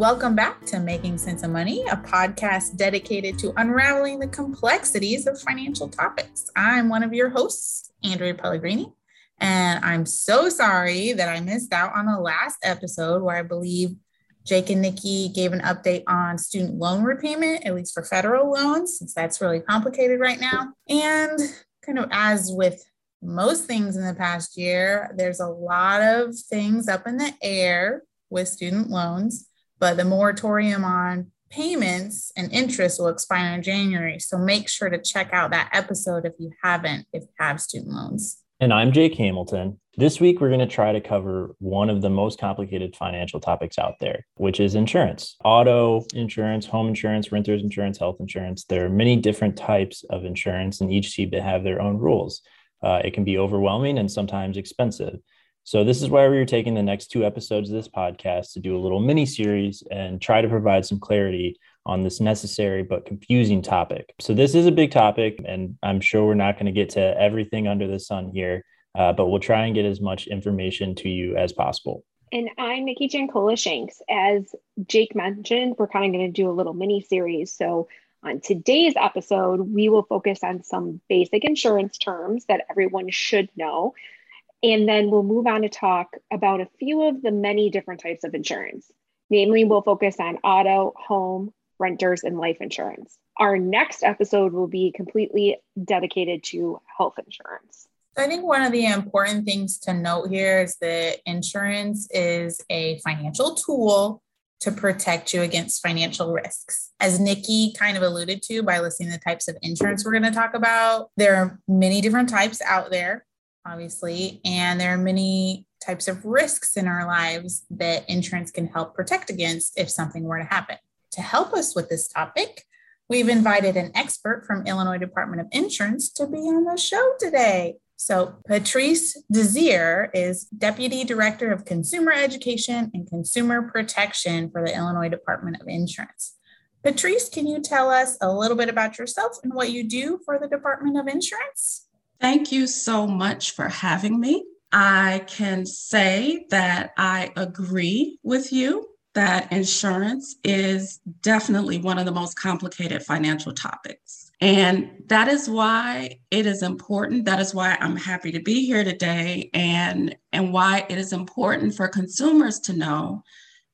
Welcome back to Making Sense of Money, a podcast dedicated to unraveling the complexities of financial topics. I'm one of your hosts, Andrea Pellegrini, and I'm so sorry that I missed out on the last episode where I believe Jake and Nikki gave an update on student loan repayment, at least for federal loans, since that's really complicated right now. And kind of as with most things in the past year, there's a lot of things up in the air with student loans, but the moratorium on payments and interest will expire in January. So make sure to check out that episode if you haven't, if you have student loans. And I'm Jake Hamilton. This week, we're going to try to cover one of the most complicated financial topics out there, which is insurance auto insurance, home insurance, renter's insurance, health insurance. There are many different types of insurance, and each seem to have their own rules. Uh, it can be overwhelming and sometimes expensive. So, this is why we are taking the next two episodes of this podcast to do a little mini series and try to provide some clarity on this necessary but confusing topic. So, this is a big topic, and I'm sure we're not going to get to everything under the sun here, uh, but we'll try and get as much information to you as possible. And I'm Nikki Jankola Shanks. As Jake mentioned, we're kind of going to do a little mini series. So, on today's episode, we will focus on some basic insurance terms that everyone should know. And then we'll move on to talk about a few of the many different types of insurance. Namely, we'll focus on auto, home, renters, and life insurance. Our next episode will be completely dedicated to health insurance. I think one of the important things to note here is that insurance is a financial tool to protect you against financial risks. As Nikki kind of alluded to by listing the types of insurance we're going to talk about, there are many different types out there, obviously, and there are many types of risks in our lives that insurance can help protect against if something were to happen. To help us with this topic, we've invited an expert from Illinois Department of Insurance to be on the show today. So, Patrice Desir is Deputy Director of Consumer Education and Consumer Protection for the Illinois Department of Insurance. Patrice, can you tell us a little bit about yourself and what you do for the Department of Insurance? Thank you so much for having me. I can say that I agree with you that insurance is definitely one of the most complicated financial topics. And that is why it is important. That is why I'm happy to be here today and, and why it is important for consumers to know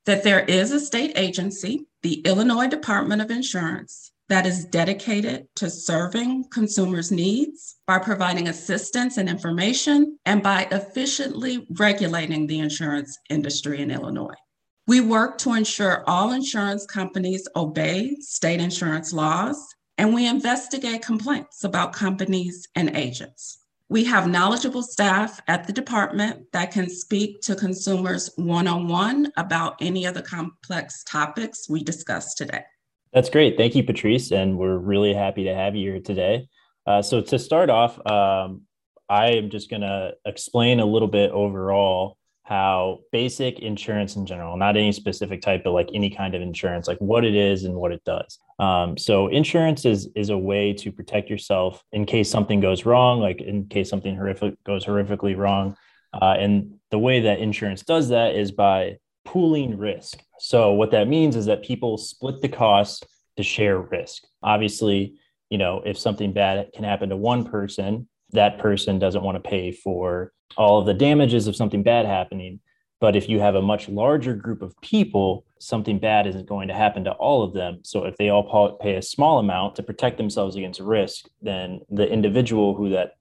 that there is a state agency, the Illinois Department of Insurance, that is dedicated to serving consumers' needs by providing assistance and information and by efficiently regulating the insurance industry in Illinois. We work to ensure all insurance companies obey state insurance laws and we investigate complaints about companies and agents. We have knowledgeable staff at the department that can speak to consumers one on one about any of the complex topics we discussed today. That's great. Thank you, Patrice. And we're really happy to have you here today. Uh, so, to start off, um, I am just going to explain a little bit overall how basic insurance in general, not any specific type, but like any kind of insurance, like what it is and what it does. Um, so insurance is is a way to protect yourself in case something goes wrong, like in case something horrific goes horrifically wrong. Uh, and the way that insurance does that is by pooling risk. So what that means is that people split the costs to share risk. Obviously, you know, if something bad can happen to one person, that person doesn't want to pay for all of the damages of something bad happening. But if you have a much larger group of people, something bad isn't going to happen to all of them. So if they all pay a small amount to protect themselves against risk, then the individual who that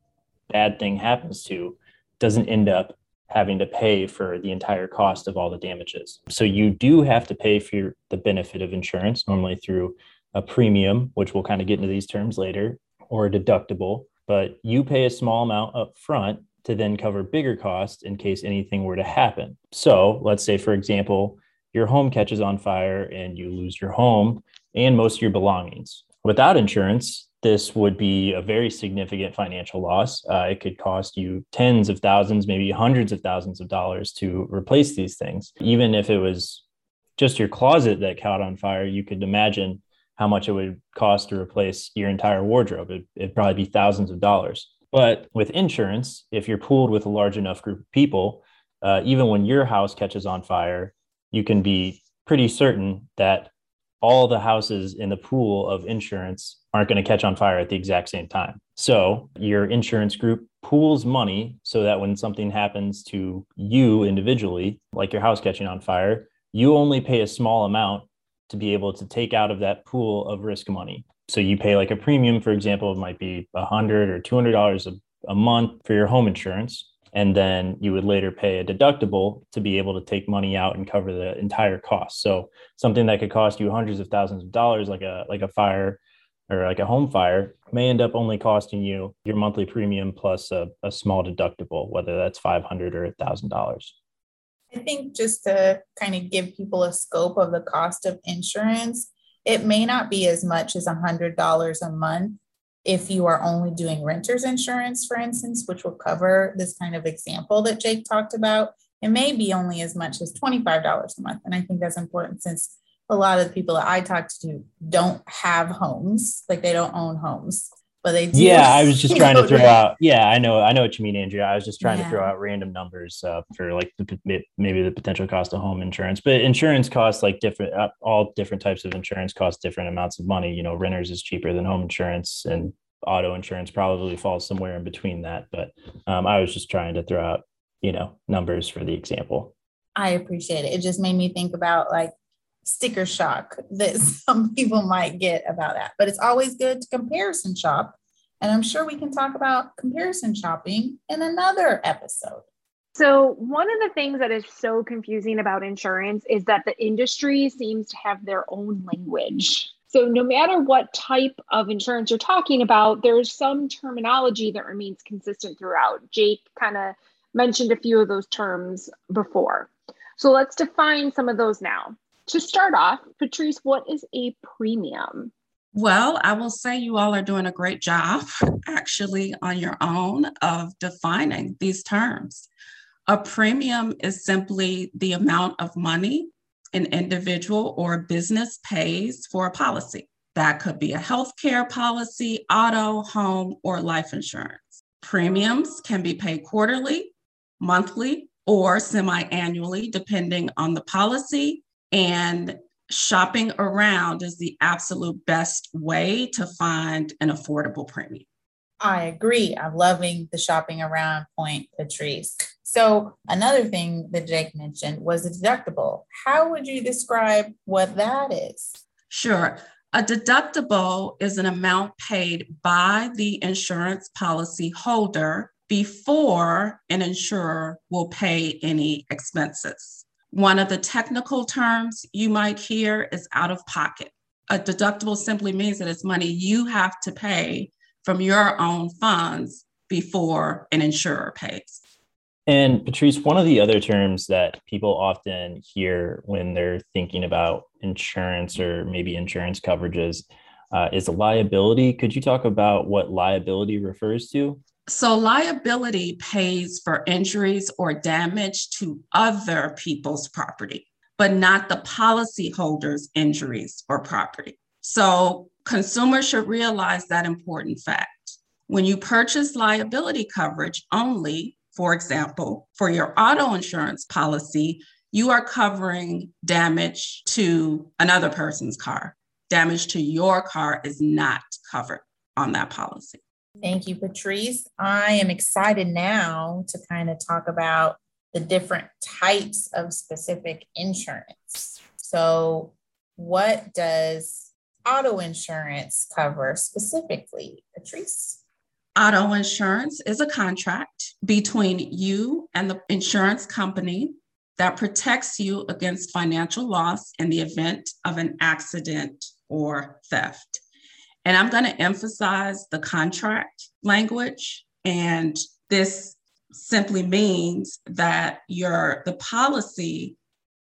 bad thing happens to doesn't end up having to pay for the entire cost of all the damages. So you do have to pay for your, the benefit of insurance, normally through a premium, which we'll kind of get into these terms later, or a deductible. But you pay a small amount up front to then cover bigger costs in case anything were to happen. So, let's say, for example, your home catches on fire and you lose your home and most of your belongings. Without insurance, this would be a very significant financial loss. Uh, it could cost you tens of thousands, maybe hundreds of thousands of dollars to replace these things. Even if it was just your closet that caught on fire, you could imagine how much it would cost to replace your entire wardrobe. It, it'd probably be thousands of dollars. But with insurance, if you're pooled with a large enough group of people, uh, even when your house catches on fire, you can be pretty certain that all the houses in the pool of insurance aren't going to catch on fire at the exact same time. So your insurance group pools money so that when something happens to you individually, like your house catching on fire, you only pay a small amount to be able to take out of that pool of risk money. So you pay like a premium, for example, it might be a hundred or two hundred dollars a month for your home insurance. And then you would later pay a deductible to be able to take money out and cover the entire cost. So something that could cost you hundreds of thousands of dollars, like a like a fire or like a home fire, may end up only costing you your monthly premium plus a, a small deductible, whether that's five hundred or a thousand dollars. I think just to kind of give people a scope of the cost of insurance, it may not be as much as a $100 a month if you are only doing renter's insurance, for instance, which will cover this kind of example that Jake talked about. It may be only as much as $25 a month. And I think that's important since a lot of the people that I talk to don't have homes, like they don't own homes but they do. Yeah, I was just trying to throw out. Yeah, I know, I know what you mean, Andrea. I was just trying yeah. to throw out random numbers uh, for like the, maybe the potential cost of home insurance, but insurance costs like different. Uh, all different types of insurance cost different amounts of money. You know, renters is cheaper than home insurance, and auto insurance probably falls somewhere in between that. But um, I was just trying to throw out, you know, numbers for the example. I appreciate it. It just made me think about like sticker shock that some people might get about that. But it's always good to comparison shop. And I'm sure we can talk about comparison shopping in another episode. So, one of the things that is so confusing about insurance is that the industry seems to have their own language. So, no matter what type of insurance you're talking about, there's some terminology that remains consistent throughout. Jake kind of mentioned a few of those terms before. So, let's define some of those now to start off, Patrice, what is a premium? Well, I will say you all are doing a great job actually on your own of defining these terms. A premium is simply the amount of money an individual or business pays for a policy. That could be a healthcare policy, auto, home, or life insurance. Premiums can be paid quarterly, monthly, or semi annually, depending on the policy and shopping around is the absolute best way to find an affordable premium. I agree. I'm loving the shopping around point, Patrice. So, another thing that Jake mentioned was a deductible. How would you describe what that is? Sure. A deductible is an amount paid by the insurance policy holder before an insurer will pay any expenses. One of the technical terms you might hear is out of pocket. A deductible simply means that it's money you have to pay from your own funds before an insurer pays. And Patrice, one of the other terms that people often hear when they're thinking about insurance or maybe insurance coverages uh, is liability. Could you talk about what liability refers to? So, liability pays for injuries or damage to other people's property, but not the policyholder's injuries or property. So, consumers should realize that important fact. When you purchase liability coverage only, for example, for your auto insurance policy, you are covering damage to another person's car. Damage to your car is not covered on that policy. Thank you, Patrice. I am excited now to kind of talk about the different types of specific insurance. So, what does auto insurance cover specifically, Patrice? Auto insurance is a contract between you and the insurance company that protects you against financial loss in the event of an accident or theft. And I'm going to emphasize the contract language. And this simply means that your the policy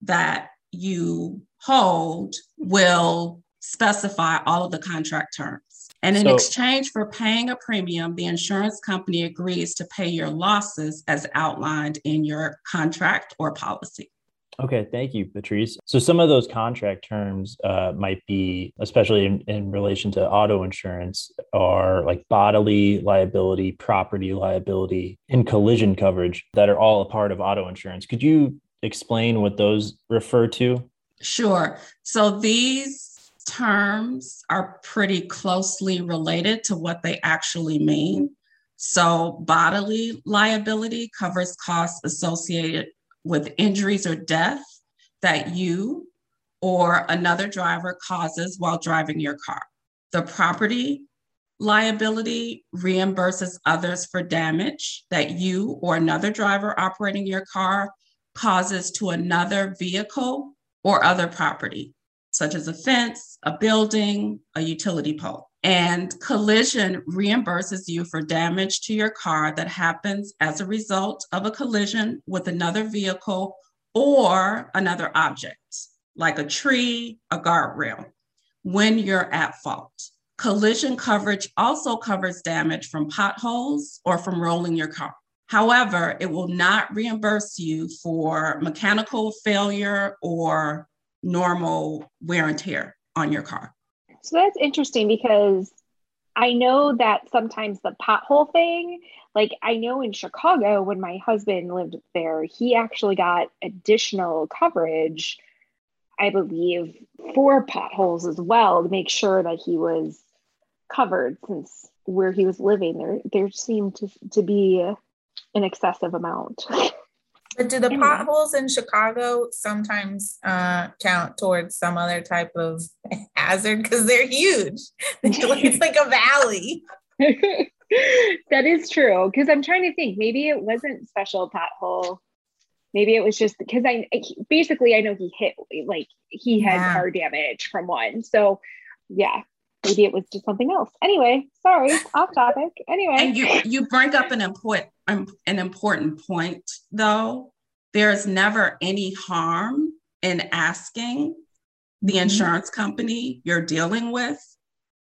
that you hold will specify all of the contract terms. And in so, exchange for paying a premium, the insurance company agrees to pay your losses as outlined in your contract or policy. Okay, thank you, Patrice. So some of those contract terms uh, might be, especially in, in relation to auto insurance, are like bodily liability, property liability, and collision coverage that are all a part of auto insurance. Could you explain what those refer to? Sure. So these terms are pretty closely related to what they actually mean. So, bodily liability covers costs associated with injuries or death that you or another driver causes while driving your car. The property liability reimburses others for damage that you or another driver operating your car causes to another vehicle or other property, such as a fence, a building, a utility pole. And collision reimburses you for damage to your car that happens as a result of a collision with another vehicle or another object, like a tree, a guardrail, when you're at fault. Collision coverage also covers damage from potholes or from rolling your car. However, it will not reimburse you for mechanical failure or normal wear and tear on your car. So that's interesting because I know that sometimes the pothole thing, like I know in Chicago when my husband lived there, he actually got additional coverage, I believe, for potholes as well to make sure that he was covered since where he was living there there seemed to, to be an excessive amount. But do the potholes in Chicago sometimes uh, count towards some other type of hazard because they're huge? it's like a valley. that is true. Because I'm trying to think, maybe it wasn't special pothole. Maybe it was just because I basically I know he hit like he had yeah. car damage from one. So yeah, maybe it was just something else. Anyway, sorry, off topic. Anyway, and you you bring up an important an important point though. There's never any harm in asking the mm-hmm. insurance company you're dealing with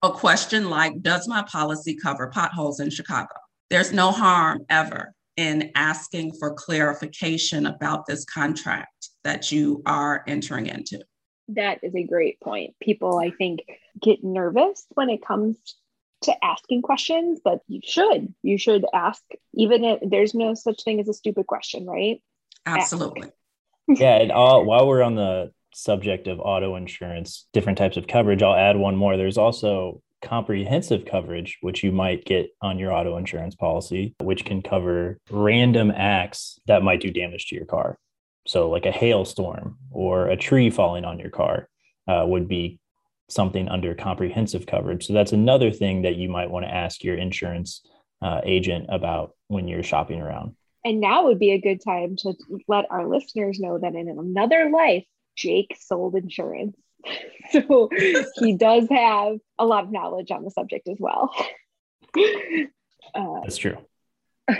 a question like, "Does my policy cover potholes in Chicago?" There's no harm ever in asking for clarification about this contract that you are entering into. That is a great point. People, I think, get nervous when it comes to asking questions, but you should. You should ask, even if there's no such thing as a stupid question, right? Absolutely. yeah. And all, while we're on the subject of auto insurance, different types of coverage, I'll add one more. There's also comprehensive coverage, which you might get on your auto insurance policy, which can cover random acts that might do damage to your car. So, like a hailstorm or a tree falling on your car uh, would be something under comprehensive coverage. So, that's another thing that you might want to ask your insurance uh, agent about when you're shopping around. And now would be a good time to let our listeners know that in another life, Jake sold insurance. so, he does have a lot of knowledge on the subject as well. Uh, that's true. All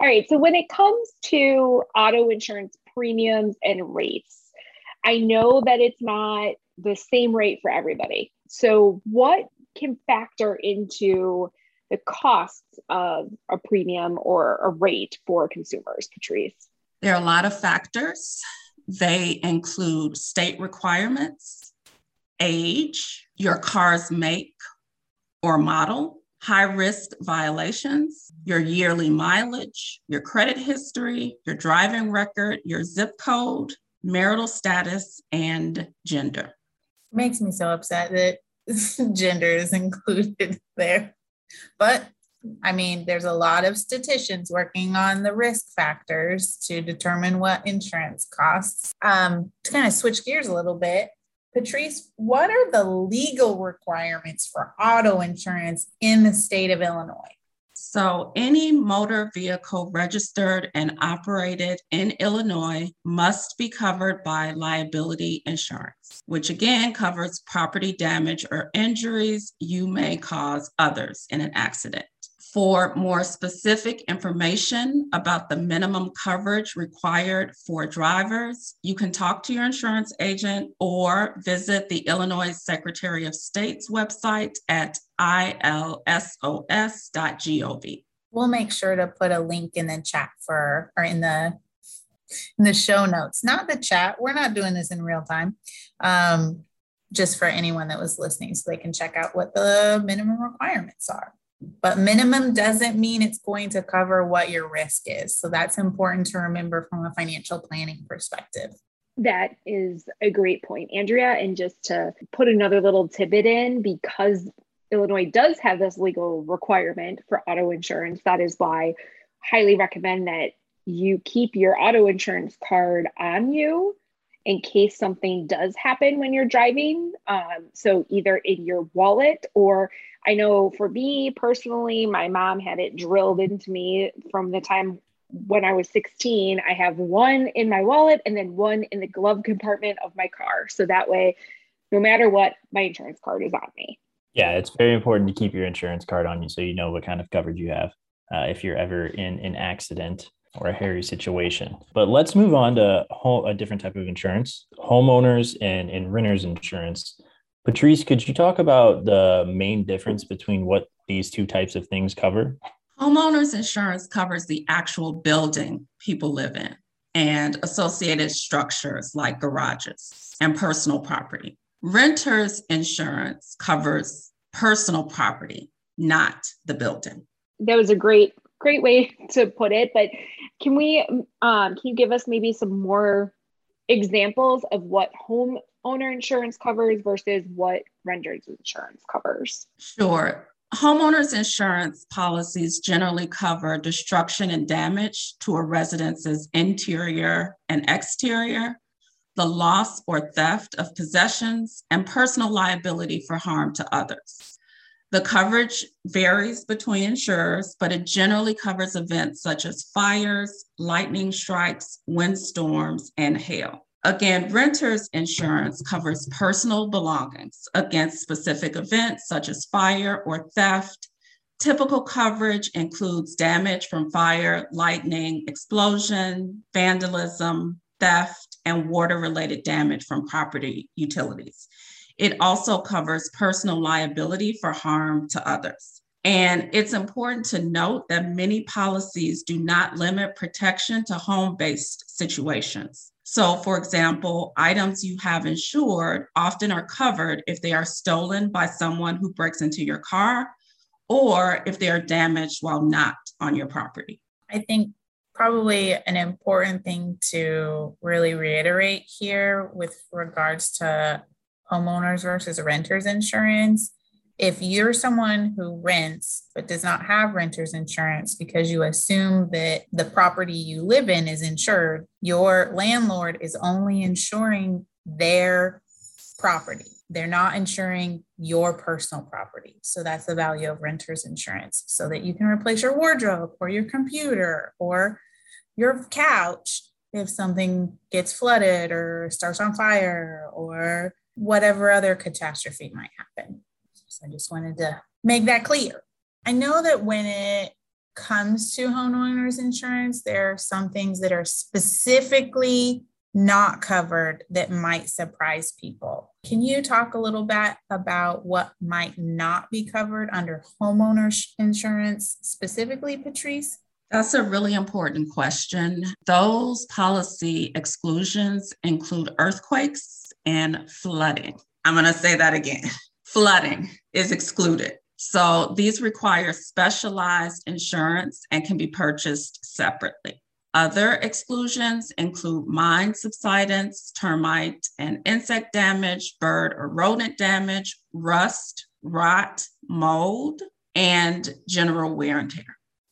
right. So when it comes to auto insurance premiums and rates, I know that it's not the same rate for everybody. So what can factor into the costs of a premium or a rate for consumers, Patrice? There are a lot of factors. They include state requirements, age, your car's make or model, high risk violations, your yearly mileage, your credit history, your driving record, your zip code, marital status, and gender. Makes me so upset that gender is included there. But I mean, there's a lot of statisticians working on the risk factors to determine what insurance costs. Um, to kind of switch gears a little bit, Patrice, what are the legal requirements for auto insurance in the state of Illinois? So, any motor vehicle registered and operated in Illinois must be covered by liability insurance, which again covers property damage or injuries you may cause others in an accident. For more specific information about the minimum coverage required for drivers, you can talk to your insurance agent or visit the Illinois Secretary of State's website at ilsos.gov. We'll make sure to put a link in the chat for or in the in the show notes, not the chat. We're not doing this in real time. Um, just for anyone that was listening so they can check out what the minimum requirements are. But minimum doesn't mean it's going to cover what your risk is. So that's important to remember from a financial planning perspective. That is a great point, Andrea. And just to put another little tidbit in, because Illinois does have this legal requirement for auto insurance, that is why I highly recommend that you keep your auto insurance card on you in case something does happen when you're driving. Um, so either in your wallet or I know for me personally, my mom had it drilled into me from the time when I was 16. I have one in my wallet and then one in the glove compartment of my car. So that way, no matter what, my insurance card is on me. Yeah, it's very important to keep your insurance card on you so you know what kind of coverage you have uh, if you're ever in an accident or a hairy situation. But let's move on to a different type of insurance homeowners and, and renters insurance. Patrice, could you talk about the main difference between what these two types of things cover? Homeowners insurance covers the actual building people live in and associated structures like garages and personal property. Renters insurance covers personal property, not the building. That was a great, great way to put it. But can we, um, can you give us maybe some more examples of what home owner insurance covers versus what renters insurance covers? Sure. Homeowners insurance policies generally cover destruction and damage to a residence's interior and exterior, the loss or theft of possessions, and personal liability for harm to others. The coverage varies between insurers, but it generally covers events such as fires, lightning strikes, windstorms, and hail. Again, renter's insurance covers personal belongings against specific events such as fire or theft. Typical coverage includes damage from fire, lightning, explosion, vandalism, theft, and water related damage from property utilities. It also covers personal liability for harm to others. And it's important to note that many policies do not limit protection to home based situations. So, for example, items you have insured often are covered if they are stolen by someone who breaks into your car or if they are damaged while not on your property. I think probably an important thing to really reiterate here with regards to homeowners versus renters insurance if you're someone who rents but does not have renter's insurance because you assume that the property you live in is insured, your landlord is only insuring their property. They're not insuring your personal property. So that's the value of renter's insurance so that you can replace your wardrobe or your computer or your couch if something gets flooded or starts on fire or whatever other catastrophe might happen. So I just wanted to make that clear. I know that when it comes to homeowners insurance, there are some things that are specifically not covered that might surprise people. Can you talk a little bit about what might not be covered under homeowners insurance specifically, Patrice? That's a really important question. Those policy exclusions include earthquakes and flooding. I'm going to say that again flooding is excluded. So these require specialized insurance and can be purchased separately. Other exclusions include mine subsidence, termite and insect damage, bird or rodent damage, rust, rot, mold, and general wear and tear.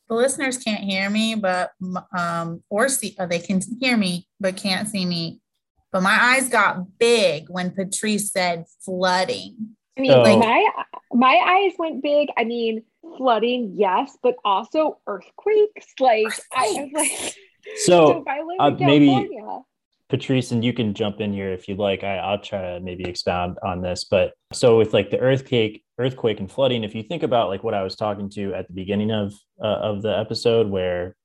The listeners can't hear me, but um, or see, or they can hear me but can't see me. But my eyes got big when Patrice said flooding. I mean, so, like my my eyes went big. I mean, flooding, yes, but also earthquakes. Like earthquakes. I was like, so, so uh, maybe Patrice, and you can jump in here if you'd like. I, I'll try to maybe expound on this. But so with like the earthquake, earthquake and flooding, if you think about like what I was talking to at the beginning of uh, of the episode, where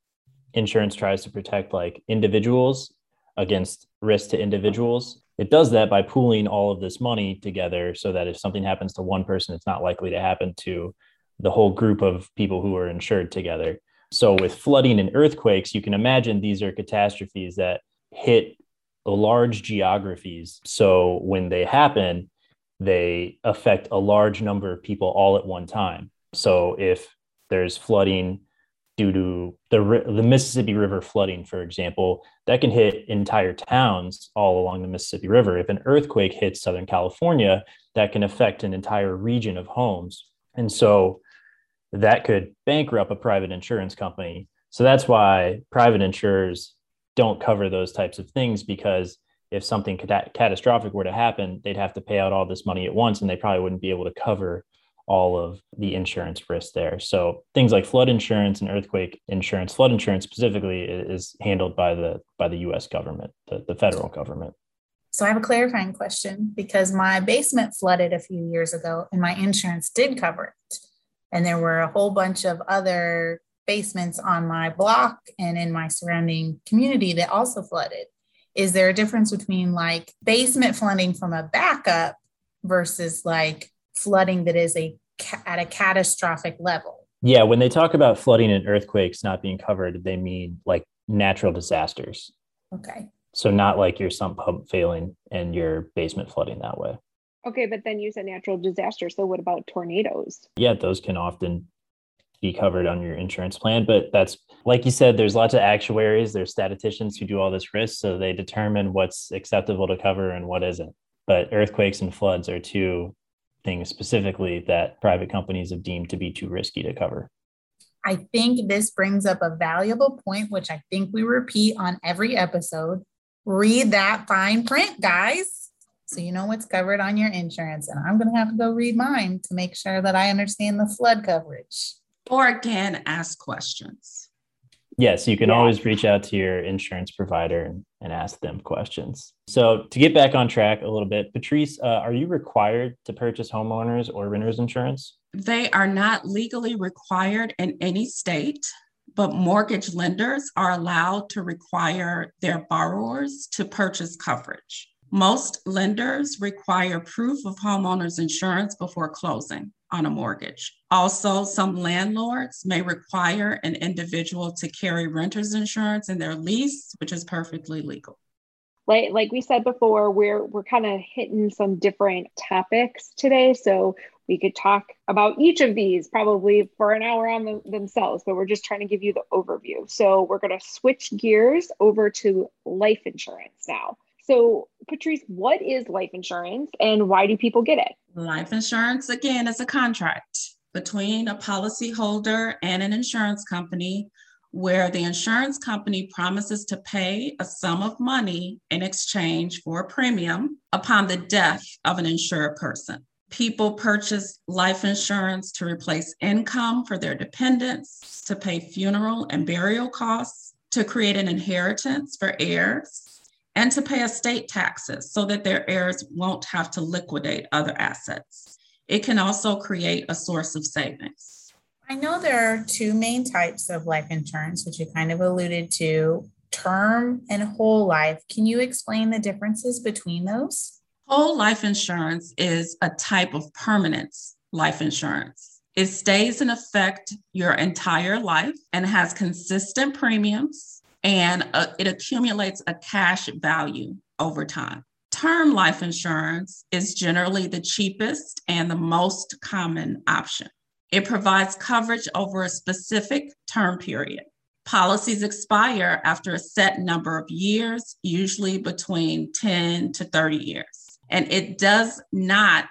insurance tries to protect like individuals against risk to individuals it does that by pooling all of this money together so that if something happens to one person, it's not likely to happen to the whole group of people who are insured together. So, with flooding and earthquakes, you can imagine these are catastrophes that hit large geographies. So, when they happen, they affect a large number of people all at one time. So, if there's flooding due to the the Mississippi River flooding, for example, that can hit entire towns all along the Mississippi River. If an earthquake hits Southern California, that can affect an entire region of homes, and so that could bankrupt a private insurance company. So that's why private insurers don't cover those types of things because if something cat- catastrophic were to happen, they'd have to pay out all this money at once, and they probably wouldn't be able to cover all of the insurance risk there. So things like flood insurance and earthquake insurance, flood insurance specifically is handled by the by the US government, the, the federal government. So I have a clarifying question because my basement flooded a few years ago and my insurance did cover it. And there were a whole bunch of other basements on my block and in my surrounding community that also flooded. Is there a difference between like basement flooding from a backup versus like flooding that is a at a catastrophic level. Yeah, when they talk about flooding and earthquakes not being covered, they mean like natural disasters. Okay. So not like your sump pump failing and your basement flooding that way. Okay, but then you said natural disaster. So what about tornadoes? Yeah, those can often be covered on your insurance plan. But that's like you said, there's lots of actuaries, there's statisticians who do all this risk. So they determine what's acceptable to cover and what isn't. But earthquakes and floods are two things specifically that private companies have deemed to be too risky to cover. I think this brings up a valuable point, which I think we repeat on every episode. Read that fine print, guys. So you know what's covered on your insurance. And I'm going to have to go read mine to make sure that I understand the flood coverage. Or again, ask questions. Yes, you can yeah. always reach out to your insurance provider and, and ask them questions. So, to get back on track a little bit, Patrice, uh, are you required to purchase homeowners or renters insurance? They are not legally required in any state, but mortgage lenders are allowed to require their borrowers to purchase coverage. Most lenders require proof of homeowners insurance before closing on a mortgage. Also, some landlords may require an individual to carry renter's insurance in their lease, which is perfectly legal. Like, like we said before, we're we're kind of hitting some different topics today. So we could talk about each of these probably for an hour on them, themselves, but we're just trying to give you the overview. So we're going to switch gears over to life insurance now. So, Patrice, what is life insurance and why do people get it? Life insurance, again, is a contract between a policyholder and an insurance company where the insurance company promises to pay a sum of money in exchange for a premium upon the death of an insured person. People purchase life insurance to replace income for their dependents, to pay funeral and burial costs, to create an inheritance for heirs, and to pay estate taxes so that their heirs won't have to liquidate other assets. It can also create a source of savings. I know there are two main types of life insurance, which you kind of alluded to term and whole life. Can you explain the differences between those? Whole life insurance is a type of permanent life insurance. It stays in effect your entire life and has consistent premiums and uh, it accumulates a cash value over time. Term life insurance is generally the cheapest and the most common option. It provides coverage over a specific term period. Policies expire after a set number of years, usually between 10 to 30 years. And it does not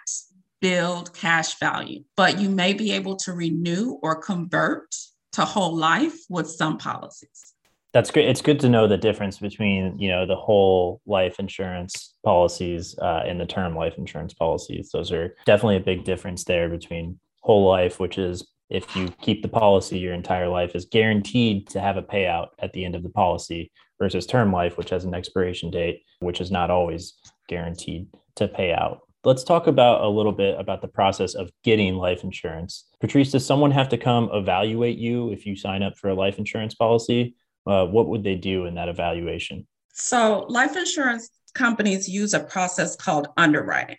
build cash value, but you may be able to renew or convert to whole life with some policies. That's great. It's good to know the difference between you know the whole life insurance policies uh, and the term life insurance policies. Those are definitely a big difference there between whole life, which is if you keep the policy your entire life is guaranteed to have a payout at the end of the policy versus term life, which has an expiration date, which is not always guaranteed to pay out. Let's talk about a little bit about the process of getting life insurance. Patrice, does someone have to come evaluate you if you sign up for a life insurance policy? Uh, what would they do in that evaluation? So, life insurance companies use a process called underwriting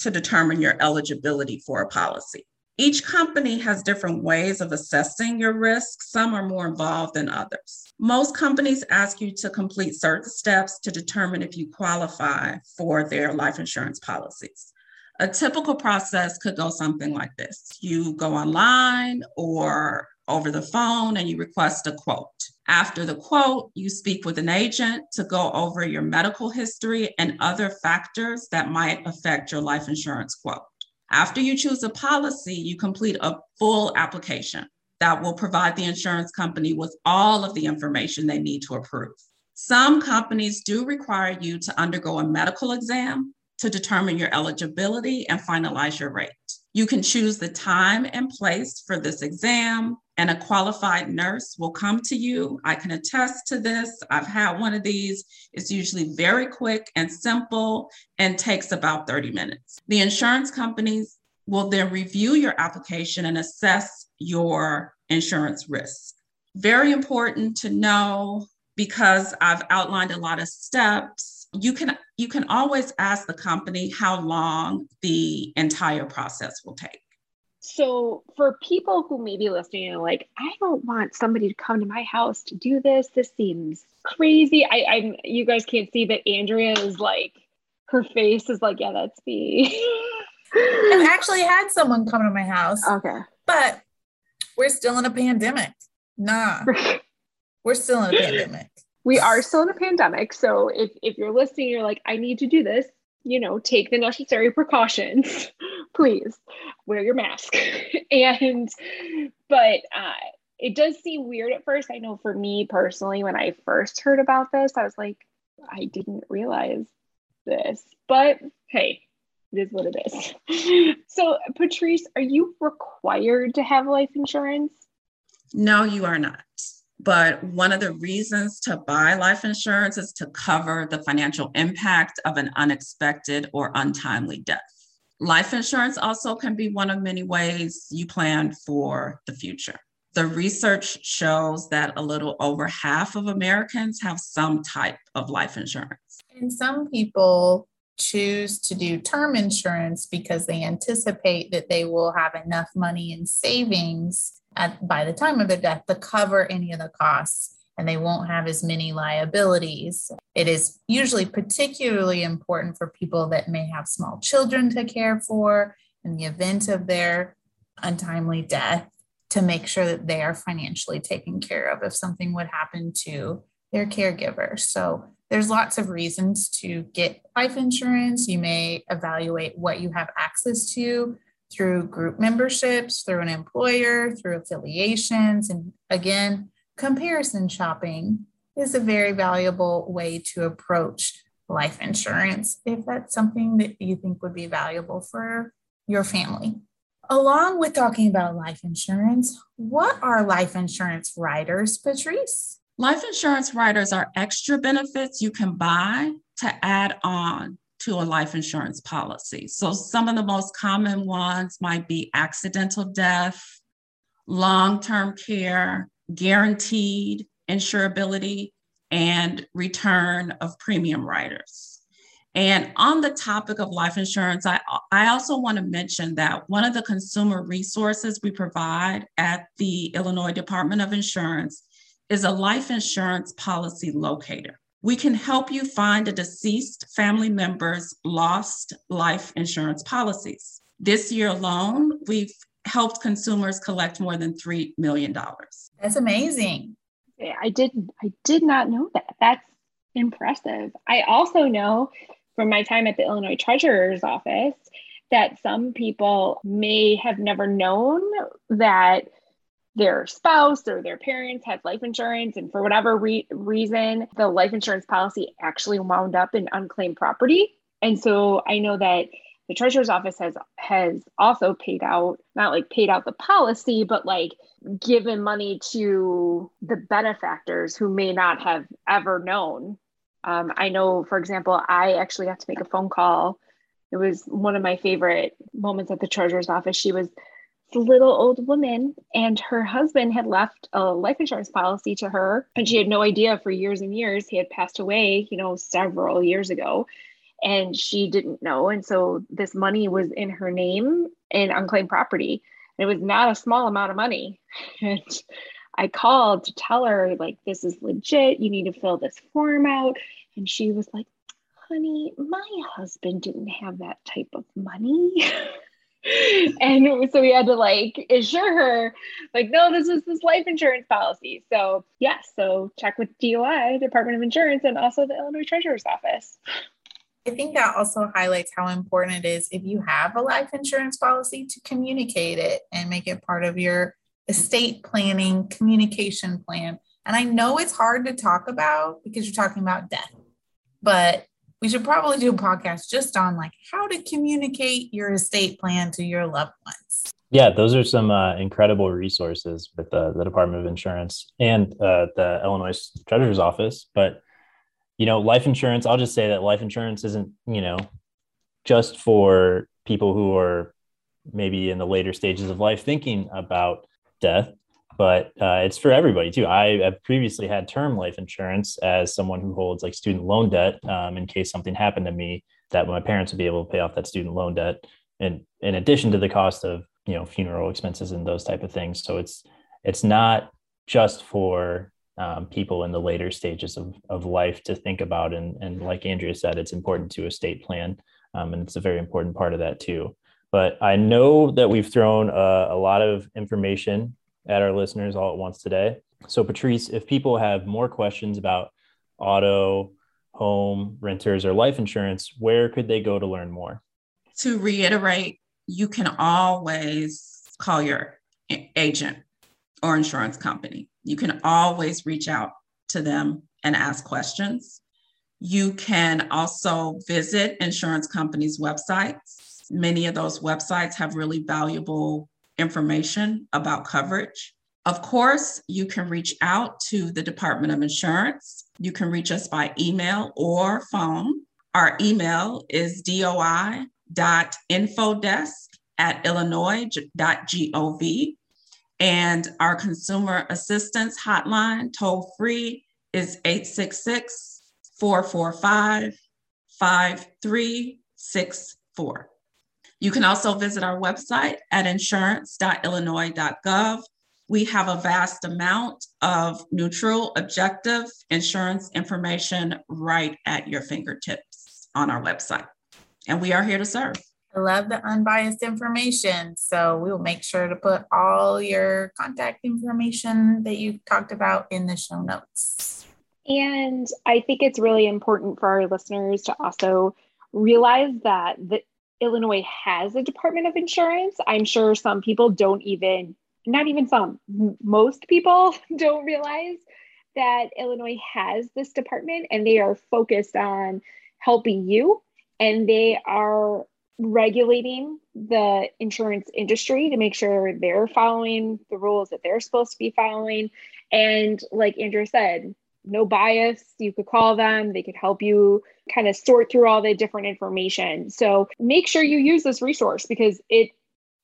to determine your eligibility for a policy. Each company has different ways of assessing your risk. Some are more involved than others. Most companies ask you to complete certain steps to determine if you qualify for their life insurance policies. A typical process could go something like this you go online or over the phone and you request a quote. After the quote, you speak with an agent to go over your medical history and other factors that might affect your life insurance quote. After you choose a policy, you complete a full application that will provide the insurance company with all of the information they need to approve. Some companies do require you to undergo a medical exam to determine your eligibility and finalize your rate. You can choose the time and place for this exam, and a qualified nurse will come to you. I can attest to this. I've had one of these. It's usually very quick and simple and takes about 30 minutes. The insurance companies will then review your application and assess your insurance risk. Very important to know because I've outlined a lot of steps. You can you can always ask the company how long the entire process will take. So for people who may be listening and like, I don't want somebody to come to my house to do this. This seems crazy. I, I'm you guys can't see, but Andrea is like her face is like, yeah, that's me. I've actually had someone come to my house. Okay. But we're still in a pandemic. Nah. we're still in a pandemic. We are still in a pandemic. So if, if you're listening, you're like, I need to do this, you know, take the necessary precautions. Please wear your mask. and, but uh, it does seem weird at first. I know for me personally, when I first heard about this, I was like, I didn't realize this. But hey, it is what it is. so, Patrice, are you required to have life insurance? No, you are not. But one of the reasons to buy life insurance is to cover the financial impact of an unexpected or untimely death. Life insurance also can be one of many ways you plan for the future. The research shows that a little over half of Americans have some type of life insurance. And some people choose to do term insurance because they anticipate that they will have enough money in savings at, by the time of their death to cover any of the costs and they won't have as many liabilities. It is usually particularly important for people that may have small children to care for in the event of their untimely death to make sure that they are financially taken care of if something would happen to their caregiver. So there's lots of reasons to get life insurance. You may evaluate what you have access to through group memberships, through an employer, through affiliations. And again, comparison shopping is a very valuable way to approach life insurance if that's something that you think would be valuable for your family. Along with talking about life insurance, what are life insurance riders, Patrice? Life insurance riders are extra benefits you can buy to add on to a life insurance policy. So, some of the most common ones might be accidental death, long term care, guaranteed insurability, and return of premium riders. And on the topic of life insurance, I, I also want to mention that one of the consumer resources we provide at the Illinois Department of Insurance is a life insurance policy locator. We can help you find a deceased family member's lost life insurance policies. This year alone, we've helped consumers collect more than $3 million. That's amazing. I did I did not know that. That's impressive. I also know from my time at the Illinois Treasurer's office that some people may have never known that their spouse or their parents had life insurance and for whatever re- reason the life insurance policy actually wound up in unclaimed property. And so i know that the treasurer's office has has also paid out not like paid out the policy but like given money to the benefactors who may not have ever known. Um, i know for example i actually got to make a phone call. It was one of my favorite moments at the treasurer's office. She was little old woman and her husband had left a life insurance policy to her and she had no idea for years and years he had passed away you know several years ago and she didn't know and so this money was in her name in unclaimed property. And it was not a small amount of money. And i called to tell her like this is legit. You need to fill this form out. And she was like honey my husband didn't have that type of money and so we had to like assure her, like, no, this is this life insurance policy. So, yes, yeah, so check with DOI, Department of Insurance, and also the Illinois Treasurer's Office. I think that also highlights how important it is if you have a life insurance policy to communicate it and make it part of your estate planning communication plan. And I know it's hard to talk about because you're talking about death, but we should probably do a podcast just on like how to communicate your estate plan to your loved ones. Yeah, those are some uh, incredible resources with the, the Department of Insurance and uh, the Illinois Treasurer's Office. But, you know, life insurance, I'll just say that life insurance isn't, you know, just for people who are maybe in the later stages of life thinking about death but uh, it's for everybody too. I have previously had term life insurance as someone who holds like student loan debt um, in case something happened to me that my parents would be able to pay off that student loan debt, and in addition to the cost of you know funeral expenses and those type of things. So it's it's not just for um, people in the later stages of, of life to think about, and and like Andrea said, it's important to estate plan, um, and it's a very important part of that too. But I know that we've thrown a, a lot of information at our listeners all at once today. So, Patrice, if people have more questions about auto, home, renters, or life insurance, where could they go to learn more? To reiterate, you can always call your agent or insurance company. You can always reach out to them and ask questions. You can also visit insurance companies' websites. Many of those websites have really valuable information about coverage. Of course, you can reach out to the Department of Insurance. You can reach us by email or phone. Our email is doi.infodesk at illinois.gov. And our consumer assistance hotline, toll free, is 866 445 5364. You can also visit our website at insurance.illinois.gov. We have a vast amount of neutral, objective insurance information right at your fingertips on our website. And we are here to serve. I love the unbiased information. So we will make sure to put all your contact information that you talked about in the show notes. And I think it's really important for our listeners to also realize that the Illinois has a Department of Insurance. I'm sure some people don't even, not even some, most people don't realize that Illinois has this department and they are focused on helping you and they are regulating the insurance industry to make sure they're following the rules that they're supposed to be following. And like Andrew said, no bias. You could call them, they could help you kind of sort through all the different information. So make sure you use this resource because it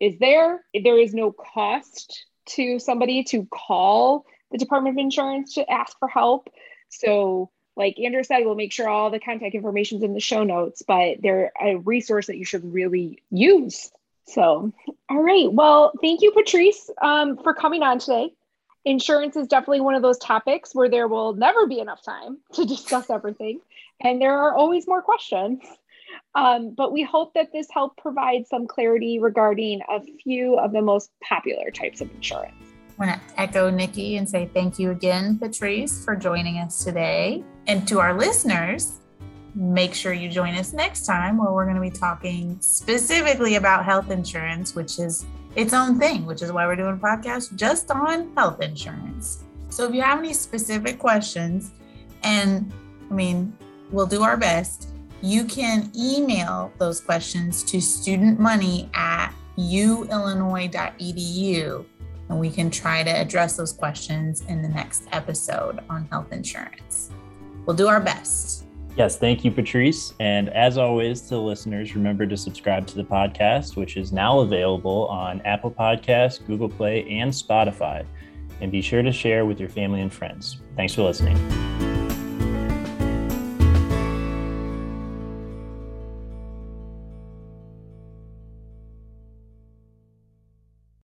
is there. There is no cost to somebody to call the Department of Insurance to ask for help. So, like Andrew said, we'll make sure all the contact information is in the show notes, but they're a resource that you should really use. So, all right. Well, thank you, Patrice, um, for coming on today insurance is definitely one of those topics where there will never be enough time to discuss everything. And there are always more questions. Um, but we hope that this helped provide some clarity regarding a few of the most popular types of insurance. I want to echo Nikki and say thank you again, Patrice, for joining us today. And to our listeners, make sure you join us next time where we're going to be talking specifically about health insurance, which is its own thing, which is why we're doing a podcast just on health insurance. So if you have any specific questions, and I mean, we'll do our best, you can email those questions to studentmoney at uillinois.edu and we can try to address those questions in the next episode on health insurance. We'll do our best. Yes, thank you, Patrice. And as always, to listeners, remember to subscribe to the podcast, which is now available on Apple Podcasts, Google Play, and Spotify. And be sure to share with your family and friends. Thanks for listening.